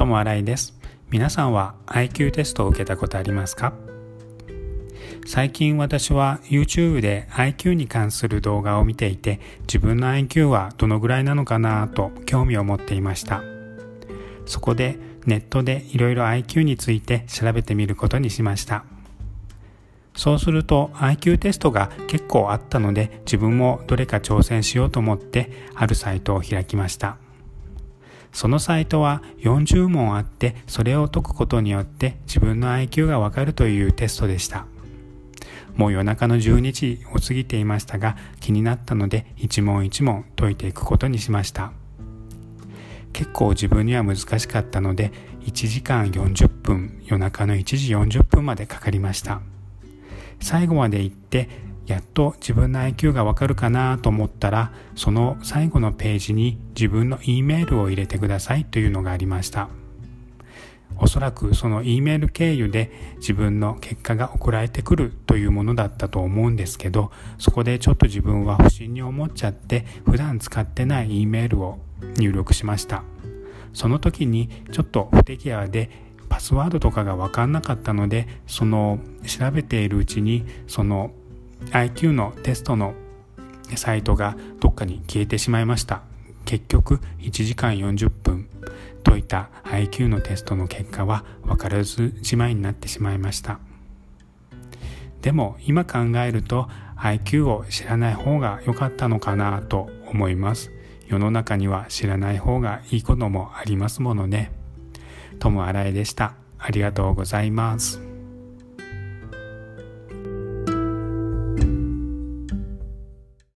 ともあらいです。皆さんは IQ テストを受けたことありますか？最近私は YouTube で IQ に関する動画を見ていて自分の IQ はどのぐらいなのかなと興味を持っていました。そこでネットでいろいろ IQ について調べてみることにしました。そうすると IQ テストが結構あったので自分もどれか挑戦しようと思ってあるサイトを開きました。そのサイトは40問あってそれを解くことによって自分の IQ がわかるというテストでした。もう夜中の12時を過ぎていましたが気になったので一問一問解いていくことにしました。結構自分には難しかったので1時間40分夜中の1時40分までかかりました。最後まで行ってやっと自分の IQ がわかるかなと思ったらその最後のページに自分の E メールを入れてくださいというのがありました。おそらくその E メール経由で自分の結果が送られてくるというものだったと思うんですけどそこでちょっと自分は不審に思っちゃって普段使ってない E メールを入力しました。その時にちょっと不手際でパスワードとかが分かんなかったのでその調べているうちにその IQ のテストのサイトがどっかに消えてしまいました結局1時間40分解いた IQ のテストの結果は分からずじまいになってしまいましたでも今考えると IQ を知らない方が良かったのかなと思います世の中には知らない方がいいこともありますものね。ともあらえでした。ありがとうございます。